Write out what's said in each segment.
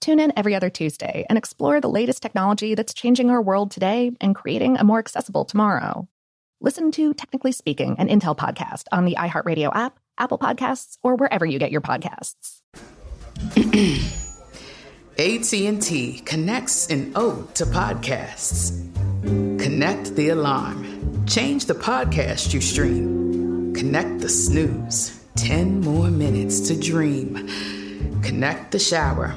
Tune in every other Tuesday and explore the latest technology that's changing our world today and creating a more accessible tomorrow. Listen to Technically Speaking, an Intel podcast on the iHeartRadio app, Apple Podcasts, or wherever you get your podcasts. AT&T connects an ode to podcasts. Connect the alarm. Change the podcast you stream. Connect the snooze. 10 more minutes to dream. Connect the shower.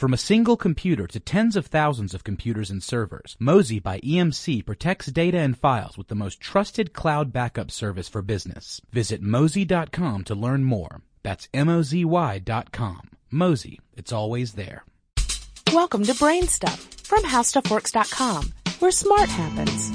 From a single computer to tens of thousands of computers and servers, Mozy by EMC protects data and files with the most trusted cloud backup service for business. Visit mozy.com to learn more. That's M-O-Z-Y dot com. Mozy, it's always there. Welcome to Brain Stuff from HowStuffWorks.com, where smart happens.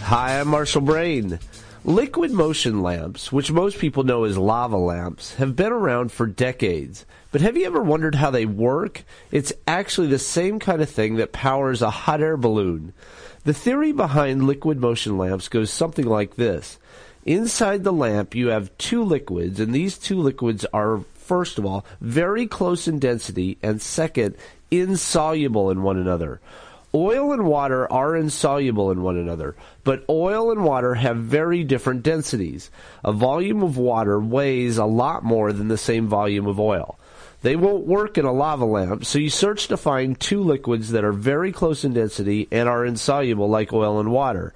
Hi, I'm Marshall Brain. Liquid motion lamps, which most people know as lava lamps, have been around for decades. But have you ever wondered how they work? It's actually the same kind of thing that powers a hot air balloon. The theory behind liquid motion lamps goes something like this. Inside the lamp, you have two liquids, and these two liquids are, first of all, very close in density, and second, insoluble in one another. Oil and water are insoluble in one another, but oil and water have very different densities. A volume of water weighs a lot more than the same volume of oil. They won't work in a lava lamp, so you search to find two liquids that are very close in density and are insoluble like oil and water.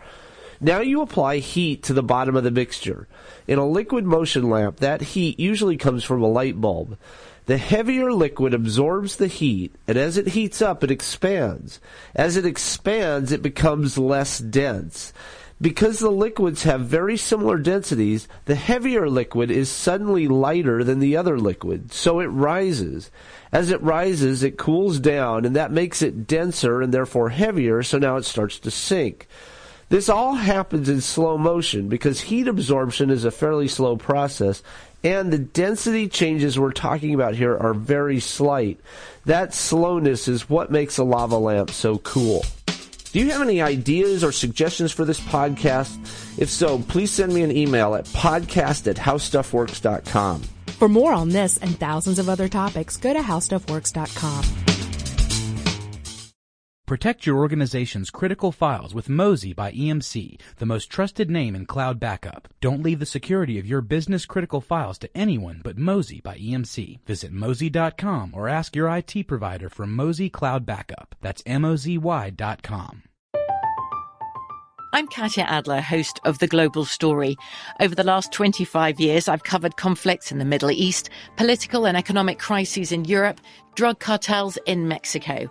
Now you apply heat to the bottom of the mixture. In a liquid motion lamp, that heat usually comes from a light bulb. The heavier liquid absorbs the heat, and as it heats up, it expands. As it expands, it becomes less dense. Because the liquids have very similar densities, the heavier liquid is suddenly lighter than the other liquid, so it rises. As it rises, it cools down, and that makes it denser and therefore heavier, so now it starts to sink. This all happens in slow motion because heat absorption is a fairly slow process and the density changes we're talking about here are very slight. That slowness is what makes a lava lamp so cool. Do you have any ideas or suggestions for this podcast? If so, please send me an email at podcast at howstuffworks.com. For more on this and thousands of other topics, go to howstuffworks.com. Protect your organization's critical files with Mozy by EMC, the most trusted name in cloud backup. Don't leave the security of your business critical files to anyone but Mozy by EMC. Visit mozy.com or ask your IT provider for Mozy Cloud Backup. That's M-O-Z-Y.com. I'm Katya Adler, host of The Global Story. Over the last 25 years, I've covered conflicts in the Middle East, political and economic crises in Europe, drug cartels in Mexico.